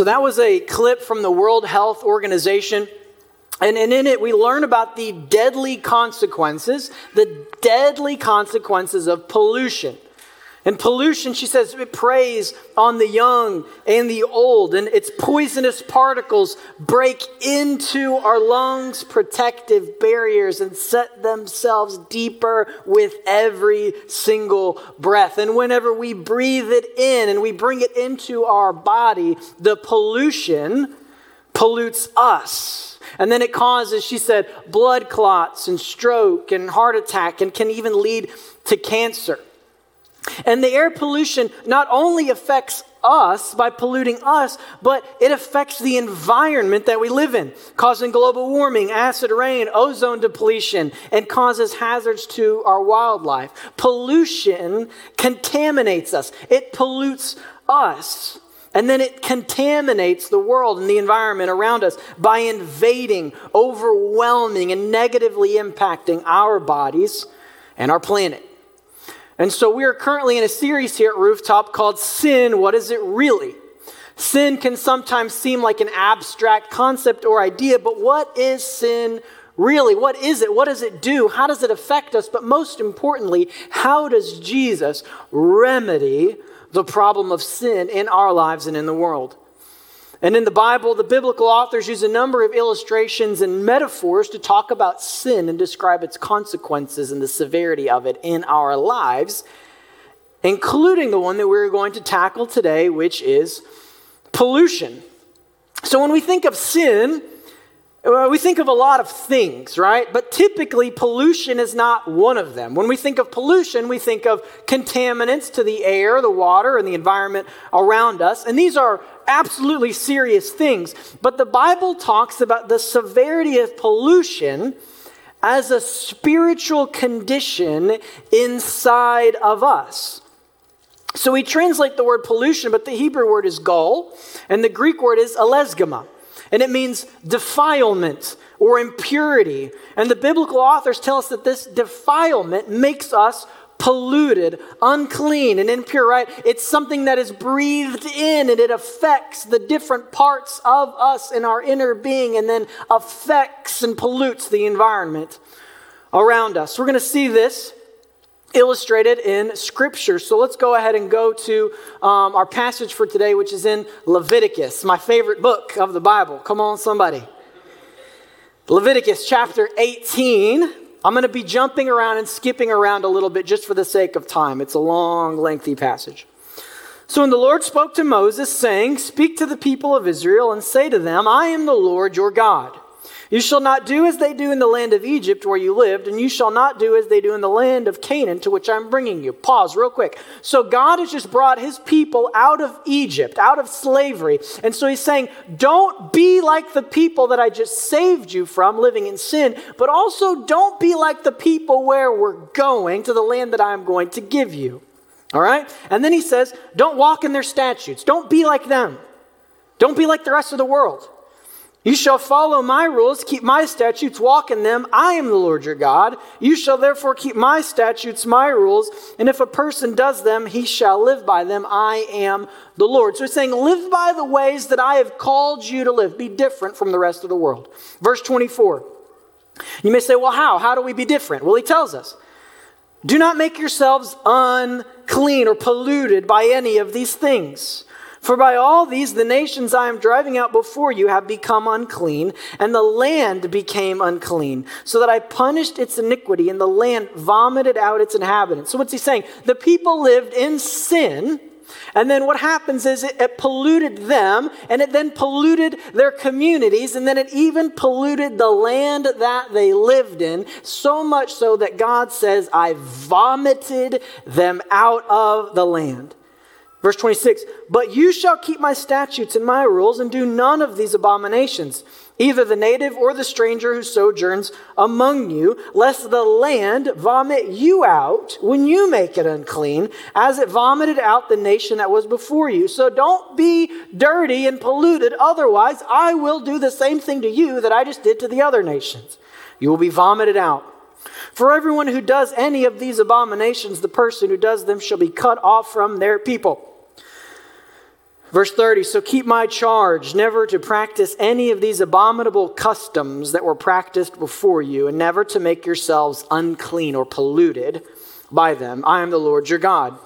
So that was a clip from the World Health Organization. And, in it, we learn about the deadly consequences, the deadly consequences of pollution. And pollution, she says, it preys on the young and the old, and its poisonous particles break into our lungs' protective barriers and set themselves deeper with every single breath. And whenever we breathe it in and we bring it into our body, the pollution pollutes us. And then it causes, she said, blood clots and stroke and heart attack and can even lead to cancer. And the air pollution not only affects us by polluting us, but it affects the environment that we live in, causing global warming, acid rain, ozone depletion, and causes hazards to our wildlife. Pollution contaminates us, it pollutes us. And then it contaminates the world and the environment around us by invading, overwhelming, and negatively impacting our bodies and our planet. And so we are currently in a series here at Rooftop called Sin What Is It Really? Sin can sometimes seem like an abstract concept or idea, but what is sin really? What is it? What does it do? How does it affect us? But most importantly, how does Jesus remedy the problem of sin in our lives and in the world? And in the Bible, the biblical authors use a number of illustrations and metaphors to talk about sin and describe its consequences and the severity of it in our lives, including the one that we're going to tackle today, which is pollution. So when we think of sin, we think of a lot of things, right? But typically, pollution is not one of them. When we think of pollution, we think of contaminants to the air, the water, and the environment around us. And these are absolutely serious things. But the Bible talks about the severity of pollution as a spiritual condition inside of us. So we translate the word pollution, but the Hebrew word is gol, and the Greek word is alesgema. And it means defilement or impurity. And the biblical authors tell us that this defilement makes us polluted, unclean, and impure, right? It's something that is breathed in and it affects the different parts of us in our inner being and then affects and pollutes the environment around us. We're going to see this illustrated in Scripture. So let's go ahead and go to um, our passage for today, which is in Leviticus, my favorite book of the Bible. Come on, somebody. Leviticus chapter 18. I'm going to be jumping around and skipping around a little bit just for the sake of time. It's a long, lengthy passage. So when the Lord spoke to Moses, saying, Speak to the people of Israel and say to them, I am the Lord your God. You shall not do as they do in the land of Egypt where you lived, and you shall not do as they do in the land of Canaan to which I'm bringing you. Pause real quick. So God has just brought his people out of Egypt, out of slavery. And so he's saying, don't be like the people that I just saved you from living in sin, but also don't be like the people where we're going to the land that I'm going to give you. All right? And then he says, don't walk in their statutes. Don't be like them. Don't be like the rest of the world. You shall follow my rules, keep my statutes, walk in them. I am the Lord your God. You shall therefore keep my statutes, my rules, and if a person does them, he shall live by them. I am the Lord. So he's saying, live by the ways that I have called you to live. Be different from the rest of the world. Verse 24. You may say, well, how? How do we be different? Well, he tells us. Do not make yourselves unclean or polluted by any of these things. For by all these the nations I am driving out before you have become unclean, and the land became unclean, so that I punished its iniquity, and the land vomited out its inhabitants. So what's he saying? The people lived in sin. And then what happens is it, it, polluted them, and it then polluted their communities, and then it even polluted the land that they lived in, so much so that God says, I vomited them out of the land. Verse 26 But you shall keep my statutes and my rules and do none of these abominations, either the native or the stranger who sojourns among you, lest the land vomit you out when you make it unclean, as it vomited out the nation that was before you. So don't be dirty and polluted, otherwise, I will do the same thing to you that I just did to the other nations. You will be vomited out. For everyone who does any of these abominations, the person who does them shall be cut off from their people. Verse 30 So keep my charge never to practice any of these abominable customs that were practiced before you, and never to make yourselves unclean or polluted by them. I am the Lord your God.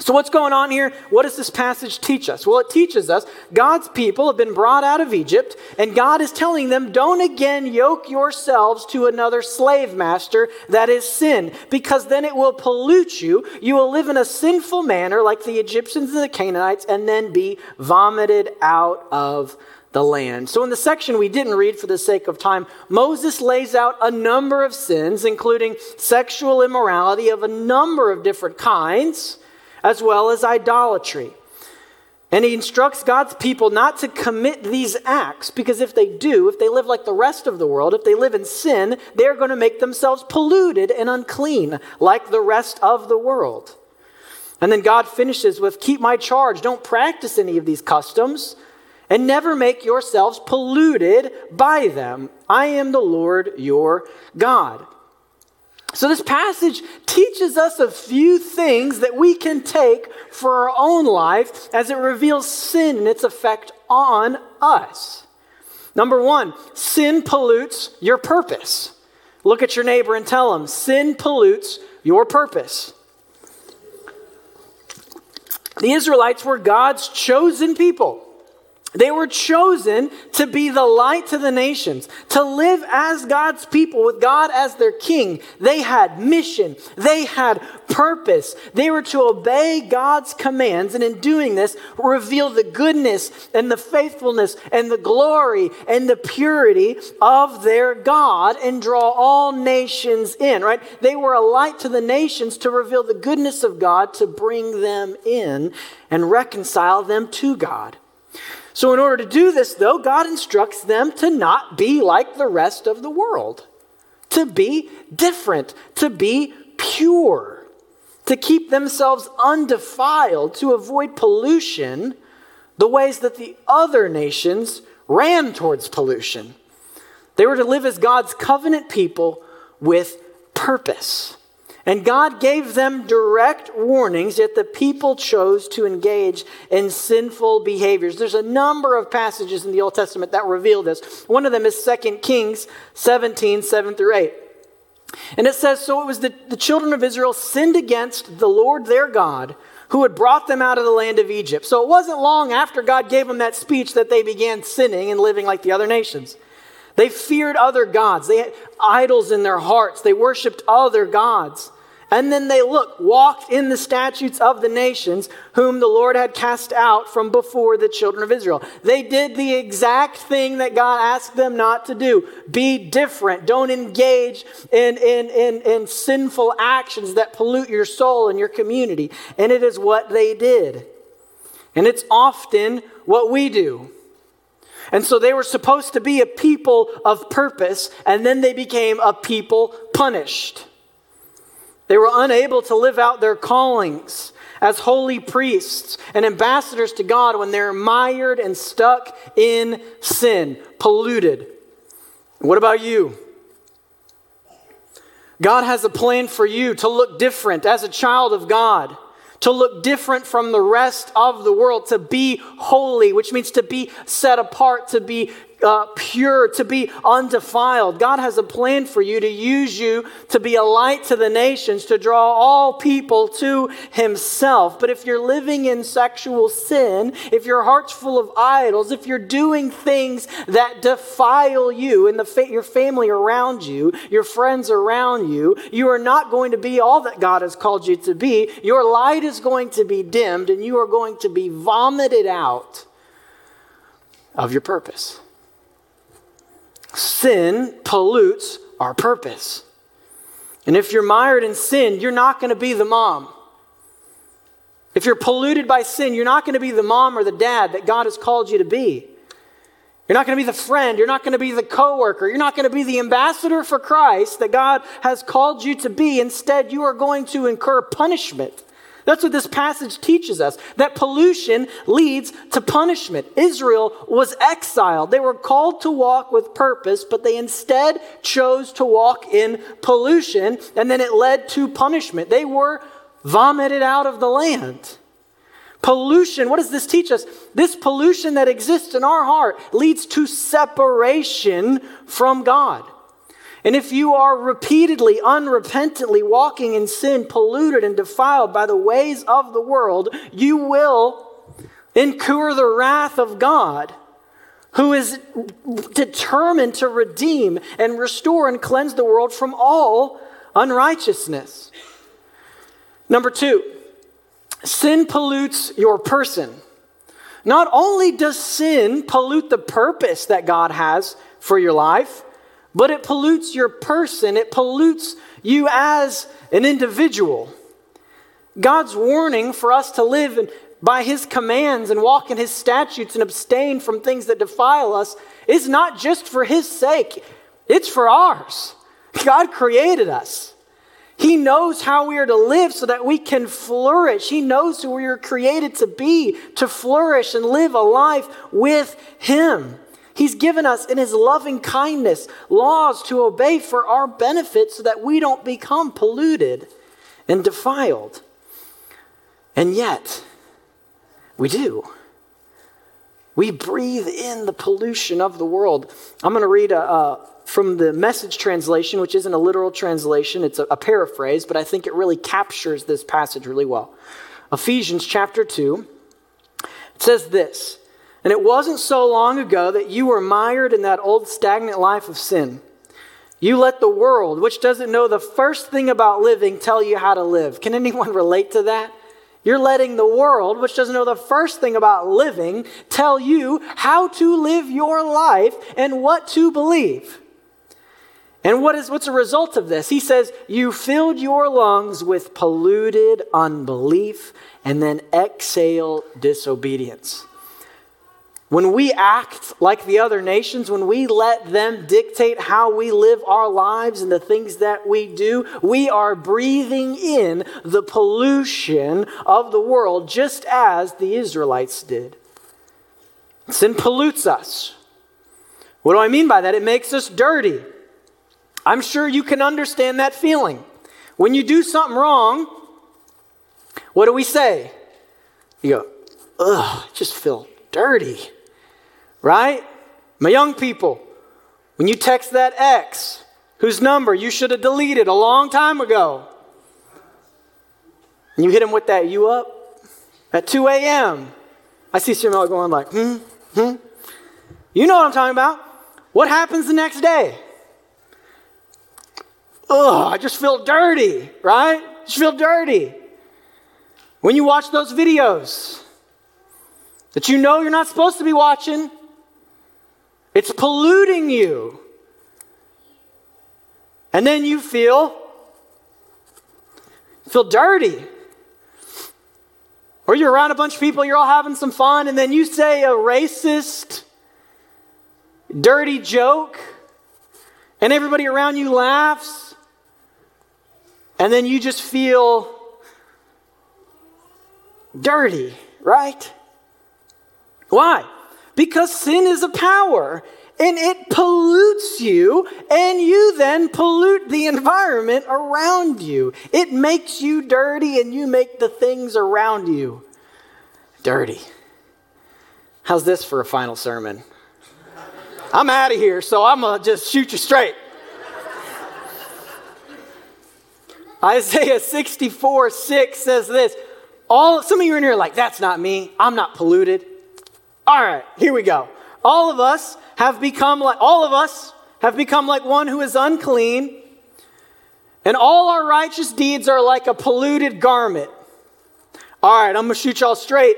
So, what's going on here? What does this passage teach us? Well, it teaches us God's people have been brought out of Egypt, and God is telling them, don't again yoke yourselves to another slave master, that is sin, because then it will pollute you. You will live in a sinful manner like the Egyptians and the Canaanites, and then be vomited out of the land. So, in the section we didn't read for the sake of time, Moses lays out a number of sins, including sexual immorality of a number of different kinds as well as idolatry. And he instructs God's people not to commit these acts because if they do, if they live like the rest of the world, if they live in sin, they're going to make themselves polluted and unclean like the rest of the world. And then God finishes with Keep my charge. Don't practice any of these customs and never make yourselves polluted by them. I am the Lord your God. So, this passage teaches us a few things that we can take for our own life as it reveals sin and its effect on us. Number one, sin pollutes your purpose. Look at your neighbor and tell him, sin pollutes your purpose. The Israelites were God's chosen people. They were chosen to be the light to the nations, to live as God's people with God as their king. They had mission, they had purpose. They were to obey God's commands, and in doing this, reveal the goodness and the faithfulness and the glory and the purity of their God and draw all nations in, right? They were a light to the nations to reveal the goodness of God, to bring them in and reconcile them to God. So, in order to do this, though, God instructs them to not be like the rest of the world, to be different, to be pure, to keep themselves undefiled, to avoid pollution the ways that the other nations ran towards pollution. They were to live as God's covenant people with purpose. And God gave them direct warnings, yet the people chose to engage in sinful behaviors. There's a number of passages in the Old Testament that reveal this. One of them is 2 Kings 17, 7 through 8. And it says, So it was the, the children of Israel sinned against the Lord their God, who had brought them out of the land of Egypt. So it wasn't long after God gave them that speech that they began sinning and living like the other nations. They feared other gods. They had idols in their hearts. They worshiped other gods. And then they look, walked in the statutes of the nations whom the Lord had cast out from before the children of Israel. They did the exact thing that God asked them not to do. Be different. Don't engage in, in, in, in sinful actions that pollute your soul and your community. And it is what they did. And it's often what we do. And so they were supposed to be a people of purpose, and then they became a people punished. They were unable to live out their callings as holy priests and ambassadors to God when they're mired and stuck in sin, polluted. What about you? God has a plan for you to look different as a child of God to look different from the rest of the world, to be holy, which means to be set apart, to be uh, pure, to be undefiled. God has a plan for you to use you to be a light to the nations, to draw all people to Himself. But if you're living in sexual sin, if your heart's full of idols, if you're doing things that defile you and the fa- your family around you, your friends around you, you are not going to be all that God has called you to be. Your light is going to be dimmed and you are going to be vomited out of your purpose. Sin pollutes our purpose. And if you're mired in sin, you're not going to be the mom. If you're polluted by sin, you're not going to be the mom or the dad that God has called you to be. You're not going to be the friend. You're not going to be the coworker. You're not going to be the ambassador for Christ that God has called you to be. Instead, you are going to incur punishment that's what this passage teaches us that pollution leads to punishment. Israel was exiled. They were called to walk with purpose, but they instead chose to walk in pollution, and then it led to punishment. They were vomited out of the land. Pollution, what does this teach us? This pollution that exists in our heart leads to separation from God. And if you are repeatedly, unrepentantly walking in sin, polluted and defiled by the ways of the world, you will incur the wrath of God, who is determined to redeem and restore and cleanse the world from all unrighteousness. Number two, sin pollutes your person. Not only does sin pollute the purpose that God has for your life, but it pollutes your person, it pollutes you as an individual. God's warning for us to live by his commands and walk in his statutes and abstain from things that defile us is not just for his sake, it's for ours. God created us. He knows how we are to live so that we can flourish. He knows who we are created to be, to flourish and live a life with Him. He's given us in His loving kindness laws to obey for our benefit so that we don't become polluted and defiled. And yet, we do. We breathe in the pollution of the world. I'm going to read a, a, from the message translation, which isn't a literal translation, it's a, a paraphrase, but I think it really captures this passage really well. Ephesians chapter 2, it says this and it wasn't so long ago that you were mired in that old stagnant life of sin. You let the world, which doesn't know the first thing about living, tell you how to live. Can anyone relate to that? You're letting the world, which doesn't know the first thing about living, tell you how to live your life and what to believe. And what is, what's a result of this? He says, You filled your lungs with polluted unbelief and then exhale disobedience. When we act like the other nations, when we let them dictate how we live our lives and the things that we do, we are breathing in the pollution of the world just as the Israelites did. Sin pollutes us. What do I mean by that? It makes us dirty. I'm sure you can understand that feeling. When you do something wrong, what do we say? You go, ugh, I just feel dirty right? My young people, when you text that ex, whose number you should have deleted a long time ago, and you hit him with that, you up? At 2 a.m. I see of going like, hmm, hmm. You know what I'm talking about. What happens the next day? Ugh, I just feel dirty, right? Just feel dirty. When you watch those videos that you know you're not supposed to be watching, it's polluting you. And then you feel feel dirty. Or you're around a bunch of people, you're all having some fun, and then you say a racist, dirty joke, and everybody around you laughs, and then you just feel dirty, right? Why? Because sin is a power and it pollutes you, and you then pollute the environment around you. It makes you dirty, and you make the things around you dirty. How's this for a final sermon? I'm out of here, so I'm going to just shoot you straight. Isaiah 64 6 says this. All, some of you in here are like, that's not me. I'm not polluted. All right, here we go. All of us have become like all of us have become like one who is unclean, and all our righteous deeds are like a polluted garment. All right, I'm going to shoot y'all straight.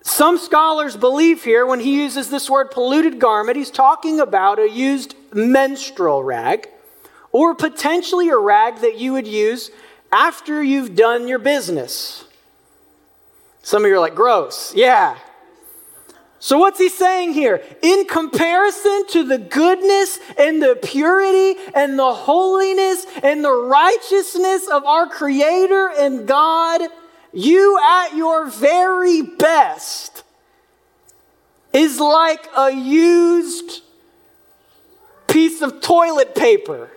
Some scholars believe here when he uses this word polluted garment, he's talking about a used menstrual rag or potentially a rag that you would use after you've done your business. Some of you are like, gross. Yeah, so, what's he saying here? In comparison to the goodness and the purity and the holiness and the righteousness of our Creator and God, you at your very best is like a used piece of toilet paper.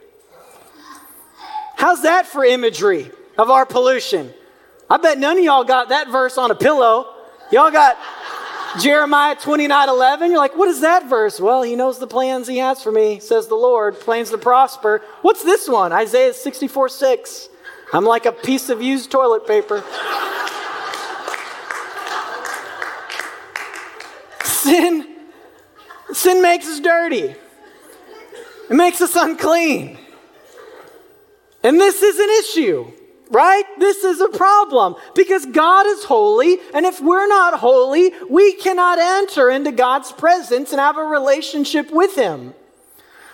How's that for imagery of our pollution? I bet none of y'all got that verse on a pillow. Y'all got Jeremiah 29 11. You're like, what is that verse? Well, he knows the plans he has for me, says the Lord, plans to prosper. What's this one? Isaiah 64 6. I'm like a piece of used toilet paper. sin, sin makes us dirty. It makes us unclean. And this is an issue right? This is a problem because God is holy, and if we're not holy, we cannot enter into God's presence and have a relationship with Him.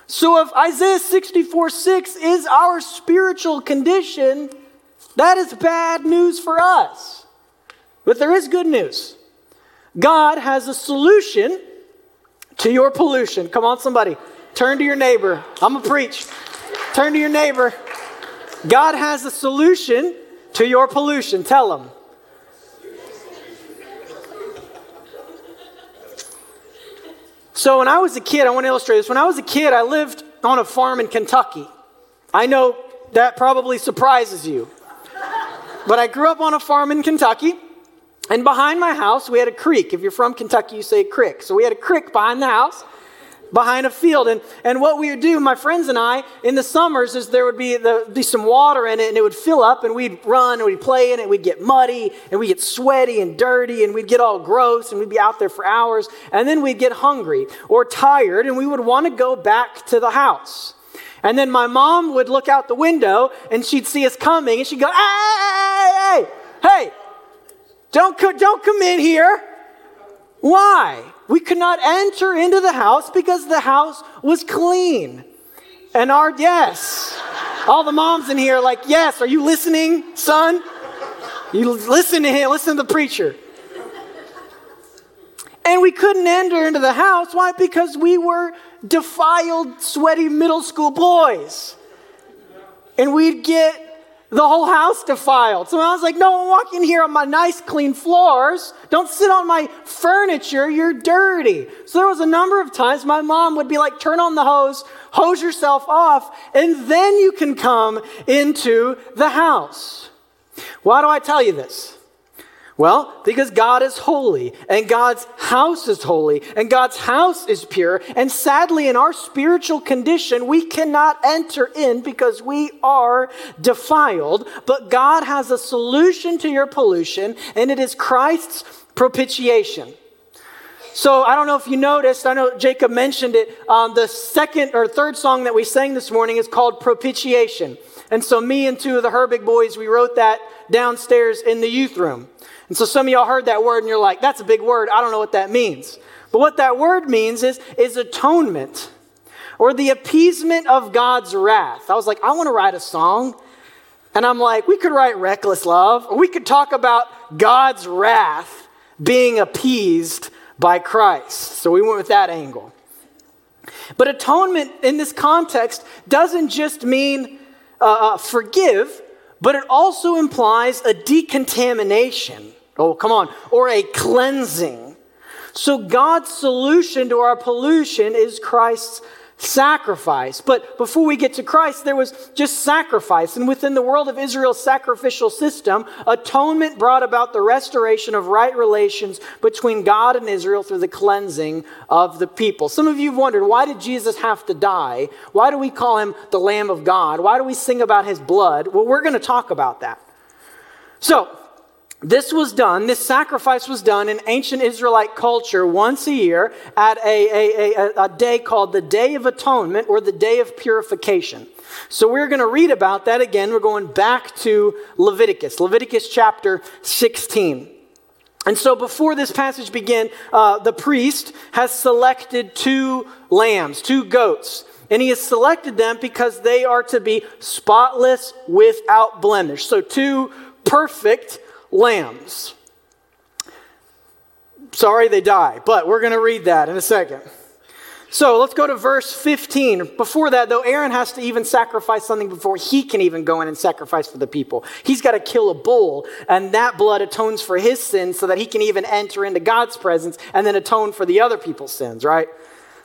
So, if Isaiah 64 6 is our spiritual condition, that is bad news for us. But there is good news. God has a solution to your pollution. Come on, somebody. Turn to your neighbor. I'm going to preach. Turn to your neighbor. God has a solution to your pollution. Tell them. So, when I was a kid, I want to illustrate this. When I was a kid, I lived on a farm in Kentucky. I know that probably surprises you. But I grew up on a farm in Kentucky, and behind my house, we had a creek. If you're from Kentucky, you say creek. So, we had a creek behind the house behind a field. And, and what we would do, my friends and I, in the summers, is there would be, the, be some water in it and it would fill up and we'd run and we'd play in it. We'd get muddy and we'd get sweaty and dirty and we'd get all gross and we'd be out there for hours. And then we'd get hungry or tired and we would want to go back to the house. And then my mom would look out the window and she'd see us coming and she'd go, hey, hey, hey, hey, don't, don't come in here. Why? We could not enter into the house because the house was clean. And our, yes, all the moms in here are like, yes, are you listening, son? You listen to him, listen to the preacher. And we couldn't enter into the house. Why? Because we were defiled, sweaty middle school boys. And we'd get the whole house defiled. So I was like, no, walk in here on my nice clean floors. Don't sit on my furniture. You're dirty. So there was a number of times my mom would be like, turn on the hose, hose yourself off, and then you can come into the house. Why do I tell you this? Well, because God is holy and God's house is holy and God's house is pure. And sadly, in our spiritual condition, we cannot enter in because we are defiled. But God has a solution to your pollution, and it is Christ's propitiation. So I don't know if you noticed, I know Jacob mentioned it. Um, the second or third song that we sang this morning is called Propitiation. And so me and two of the Herbig boys, we wrote that downstairs in the youth room. And so some of y'all heard that word and you're like, that's a big word. I don't know what that means. But what that word means is, is atonement or the appeasement of God's wrath. I was like, I want to write a song. And I'm like, we could write Reckless Love, or we could talk about God's wrath being appeased by Christ. So we went with that angle. But atonement in this context doesn't just mean uh, uh forgive, but it also implies a decontamination. Oh, come on. Or a cleansing. So God's solution to our pollution is Christ's sacrifice. But before we get to Christ, there was just sacrifice. And within the world of Israel's sacrificial system, atonement brought about the restoration of right relations between God and Israel through the cleansing of the people. Some of you have wondered why did Jesus have to die? Why do we call him the Lamb of God? Why do we sing about his blood? Well, we're going to talk about that. So, this was done, this sacrifice was done in ancient Israelite culture once a year at a, a, a, a, day called the Day of Atonement or the Day of Purification. So we're going to read about that again. We're going back to Leviticus, Leviticus chapter 16. And so before this passage begin, uh, the priest has selected two lambs, two goats. And he has selected them because they are to be spotless without blemish. So two perfect lambs. Sorry, they die, but we're going to read that in a second. So let's go to verse 15. Before that, though, Aaron has to even sacrifice something before he can even go in and sacrifice for the people. He's got to kill a bull, and that blood atones for his sins so that he can even enter into God's presence and then atone for the other people's sins, right?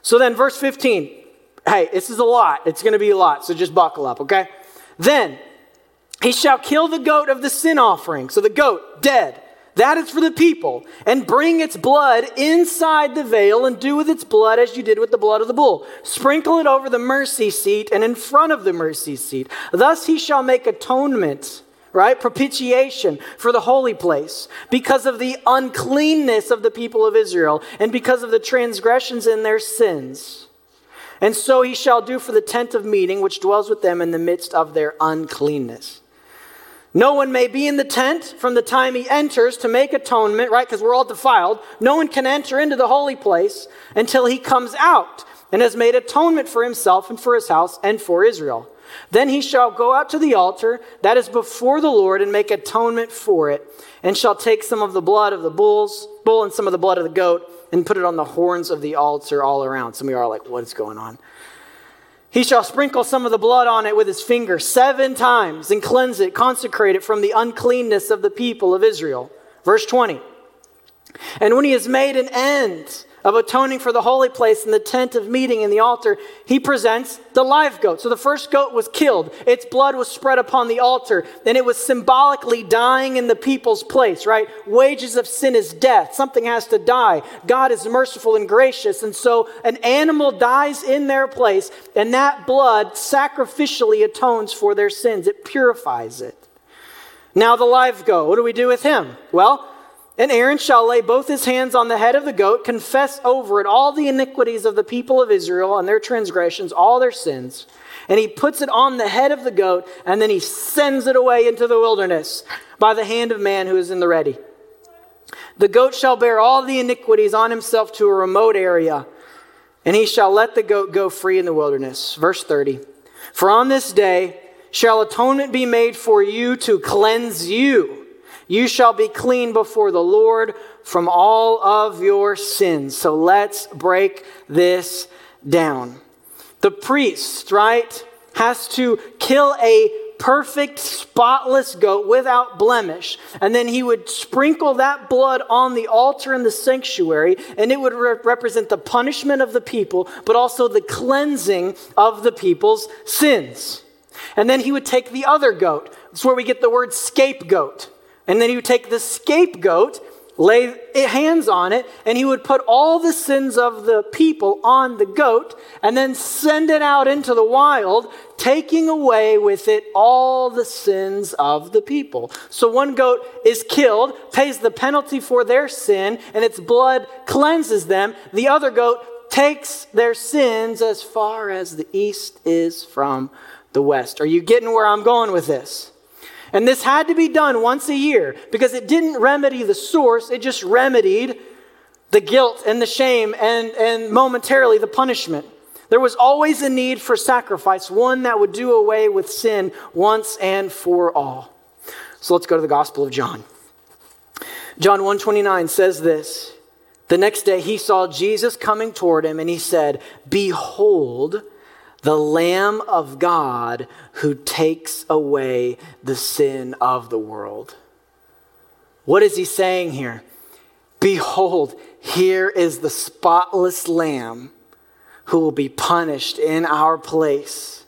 So then, verse 15. Hey, this is a lot. It's going to be a lot, so just buckle up, okay? Then he shall kill the goat of the sin offering. So the goat, dead. That is for the people. And bring its blood inside the veil and do with its blood as you did with the blood of the bull. Sprinkle it over the mercy seat and in front of the mercy seat. Thus he shall make atonement, right? Propitiation for the holy place because of the uncleanness of the people of Israel and because of the transgressions in their sins. And so he shall do for the tent of meeting which dwells with them in the midst of their uncleanness. No one may be in the tent from the time he enters to make atonement, right? Because we're all defiled. No one can enter into the holy place until he comes out and has made atonement for himself and for his house and for Israel. Then he shall go out to the altar that is before the Lord and make atonement for it, and shall take some of the blood of the bulls, bull and some of the blood of the goat, and put it on the horns of the altar all around. Some of you are like, what is going on? He shall sprinkle some of the blood on it with his finger seven times and cleanse it, consecrate it from the uncleanness of the people of Israel. Verse 20. And when he has made an end of atoning for the holy place and the tent of meeting and the altar, he presents the live goat. So the first goat was killed, its blood was spread upon the altar, and it was symbolically dying in the people's place, right? Wages of sin is death. Something has to die. God is merciful and gracious, and so an animal dies in their place, and that blood sacrificially atones for their sins, it purifies it. Now, the live goat, what do we do with him? Well, and Aaron shall lay both his hands on the head of the goat, confess over it all the iniquities of the people of Israel and their transgressions, all their sins. And he puts it on the head of the goat, and then he sends it away into the wilderness by the hand of man who is in the ready. The goat shall bear all the iniquities on himself to a remote area, and he shall let the goat go free in the wilderness. Verse 30 For on this day shall atonement be made for you to cleanse you. You shall be clean before the Lord from all of your sins. So let's break this down. The priest, right, has to kill a perfect, spotless goat without blemish. And then he would sprinkle that blood on the altar in the sanctuary, and it would re- represent the punishment of the people, but also the cleansing of the people's sins. And then he would take the other goat. That's where we get the word scapegoat. And then he would take the scapegoat, lay hands on it, and he would put all the sins of the people on the goat, and then send it out into the wild, taking away with it all the sins of the people. So one goat is killed, pays the penalty for their sin, and its blood cleanses them. The other goat takes their sins as far as the east is from the west. Are you getting where I'm going with this? And this had to be done once a year because it didn't remedy the source, it just remedied the guilt and the shame and, and momentarily the punishment. There was always a need for sacrifice, one that would do away with sin once and for all. So let's go to the Gospel of John. John 129 says this. The next day he saw Jesus coming toward him and he said, "Behold, the Lamb of God who takes away the sin of the world. What is he saying here? Behold, here is the spotless Lamb who will be punished in our place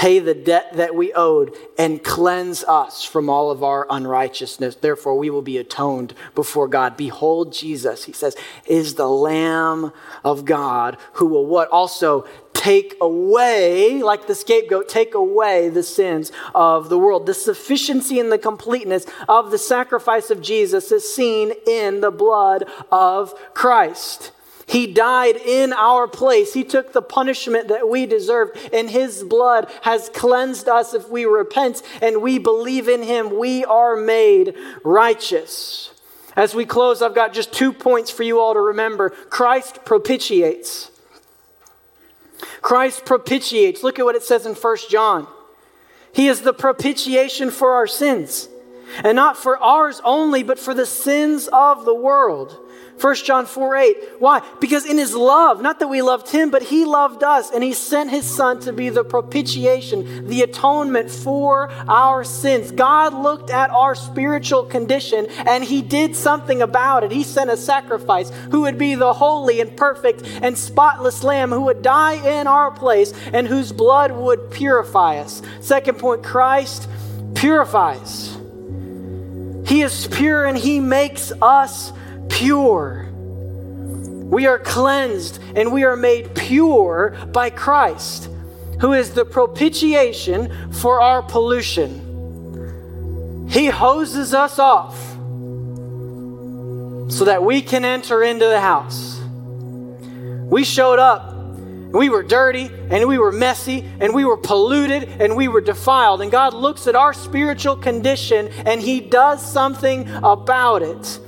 pay the debt that we owed, and cleanse us from all of our unrighteousness. Therefore, we will be atoned before God. Behold, Jesus, he says, is the Lamb of God who will what? Also take away, like the scapegoat, take away the sins of the world. The sufficiency and the completeness of the sacrifice of Jesus is seen in the blood of Christ. He died in our place. He took the punishment that we deserved, and His blood has cleansed us if we repent and we believe in Him. We are made righteous. As we close, I've got just two points for you all to remember. Christ propitiates. Christ propitiates. Look at what it says in 1 John. He is the propitiation for our sins, and not for ours only, but for the sins of the world. 1 John 4 8. Why? Because in his love, not that we loved him, but he loved us, and he sent his son to be the propitiation, the atonement for our sins. God looked at our spiritual condition and he did something about it. He sent a sacrifice who would be the holy and perfect and spotless lamb who would die in our place and whose blood would purify us. Second point Christ purifies. He is pure and He makes us pure. We are cleansed and we are made pure by Christ, who is the propitiation for our pollution. He hoses us off so that we can enter into the house. We showed up we were dirty and we were messy and we were polluted and we were defiled. And God looks at our spiritual condition and He does something about it.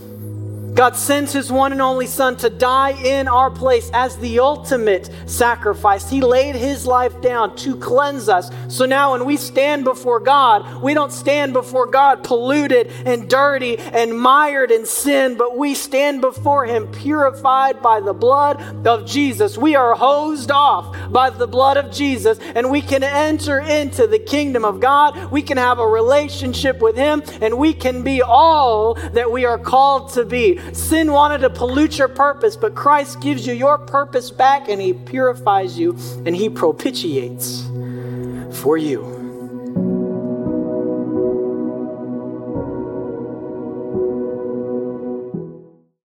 God sends his one and only Son to die in our place as the ultimate sacrifice. He laid his life down to cleanse us. So now, when we stand before God, we don't stand before God polluted and dirty and mired in sin, but we stand before him purified by the blood of Jesus. We are hosed off by the blood of Jesus, and we can enter into the kingdom of God. We can have a relationship with him, and we can be all that we are called to be. Sin wanted to pollute your purpose, but Christ gives you your purpose back and He purifies you and He propitiates for you.